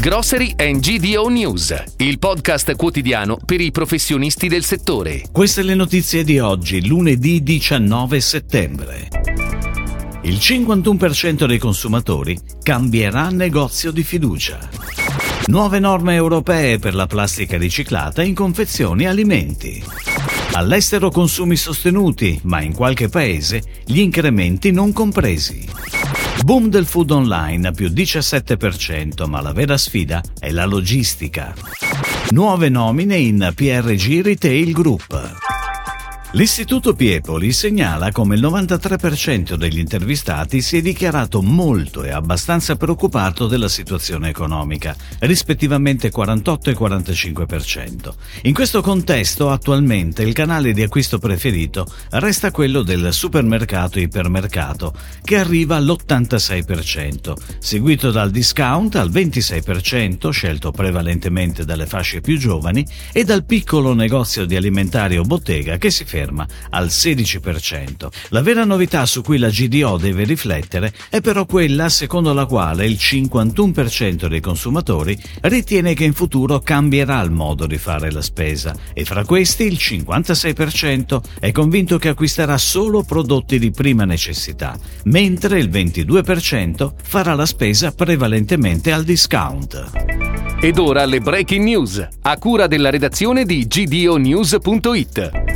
Grocery and GDO News, il podcast quotidiano per i professionisti del settore. Queste le notizie di oggi, lunedì 19 settembre. Il 51% dei consumatori cambierà negozio di fiducia. Nuove norme europee per la plastica riciclata in confezioni e alimenti. All'estero consumi sostenuti, ma in qualche paese gli incrementi non compresi. Boom del food online più 17%, ma la vera sfida è la logistica. Nuove nomine in PRG Retail Group. L'Istituto Piepoli segnala come il 93% degli intervistati si è dichiarato molto e abbastanza preoccupato della situazione economica, rispettivamente 48 e 45%. In questo contesto, attualmente il canale di acquisto preferito resta quello del supermercato ipermercato, che arriva all'86%, seguito dal discount al 26%, scelto prevalentemente dalle fasce più giovani, e dal piccolo negozio di alimentari o bottega che si ferma ferma al 16%. La vera novità su cui la GDO deve riflettere è però quella secondo la quale il 51% dei consumatori ritiene che in futuro cambierà il modo di fare la spesa e fra questi il 56% è convinto che acquisterà solo prodotti di prima necessità, mentre il 22% farà la spesa prevalentemente al discount. Ed ora le breaking news, a cura della redazione di gdonews.it.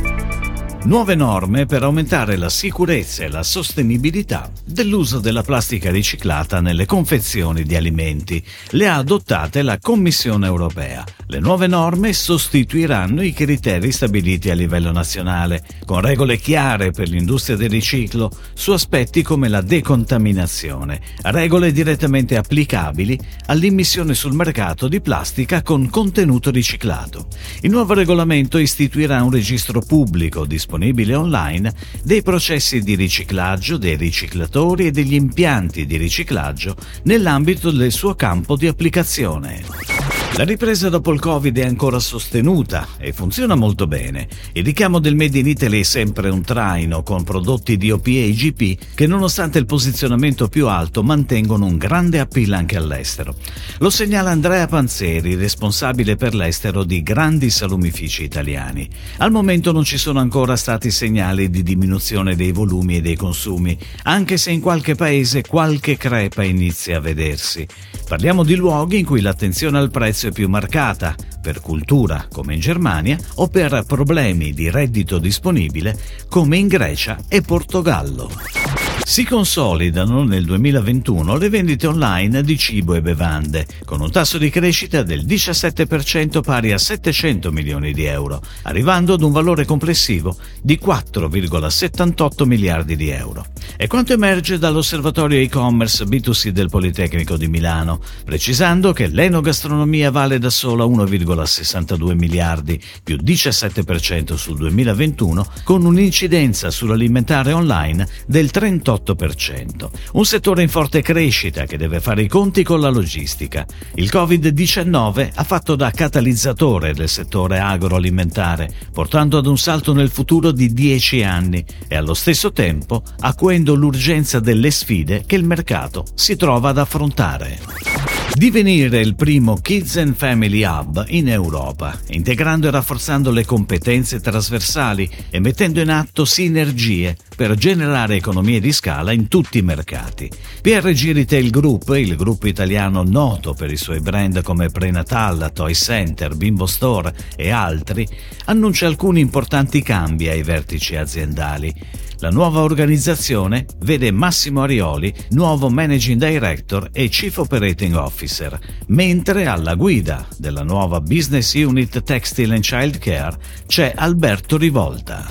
Nuove norme per aumentare la sicurezza e la sostenibilità dell'uso della plastica riciclata nelle confezioni di alimenti. Le ha adottate la Commissione europea. Le nuove norme sostituiranno i criteri stabiliti a livello nazionale, con regole chiare per l'industria del riciclo su aspetti come la decontaminazione, regole direttamente applicabili all'immissione sul mercato di plastica con contenuto riciclato. Il nuovo regolamento istituirà un registro pubblico disponibile disponibile online dei processi di riciclaggio, dei riciclatori e degli impianti di riciclaggio nell'ambito del suo campo di applicazione. La ripresa dopo il Covid è ancora sostenuta e funziona molto bene. Il richiamo del Made in Italy è sempre un traino con prodotti DOP e IGP che nonostante il posizionamento più alto mantengono un grande appeal anche all'estero. Lo segnala Andrea Panzeri, responsabile per l'estero di grandi salumifici italiani. Al momento non ci sono ancora stati segnali di diminuzione dei volumi e dei consumi, anche se in qualche paese qualche crepa inizia a vedersi. Parliamo di luoghi in cui l'attenzione al prezzo è più marcata, per cultura come in Germania o per problemi di reddito disponibile come in Grecia e Portogallo. Si consolidano nel 2021 le vendite online di cibo e bevande, con un tasso di crescita del 17% pari a 700 milioni di euro, arrivando ad un valore complessivo di 4,78 miliardi di euro. È quanto emerge dall'osservatorio e-commerce B2C del Politecnico di Milano, precisando che l'enogastronomia vale da sola 1,62 miliardi, più 17% sul 2021, con un'incidenza sull'alimentare online del 38%. 28%. Un settore in forte crescita che deve fare i conti con la logistica. Il Covid-19 ha fatto da catalizzatore del settore agroalimentare, portando ad un salto nel futuro di 10 anni e allo stesso tempo acuendo l'urgenza delle sfide che il mercato si trova ad affrontare. Divenire il primo Kids and Family Hub in Europa, integrando e rafforzando le competenze trasversali e mettendo in atto sinergie per generare economie di scala in tutti i mercati. PRG Retail Group, il gruppo italiano noto per i suoi brand come Prenatal, Toy Center, Bimbo Store e altri, annuncia alcuni importanti cambi ai vertici aziendali. La nuova organizzazione vede Massimo Arioli nuovo Managing Director e Chief Operating Officer, mentre alla guida della nuova Business Unit Textile and Child Care c'è Alberto Rivolta.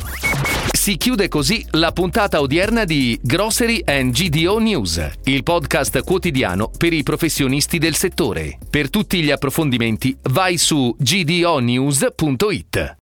Si chiude così la puntata odierna di Grocery and GDO News, il podcast quotidiano per i professionisti del settore. Per tutti gli approfondimenti vai su gdonews.it.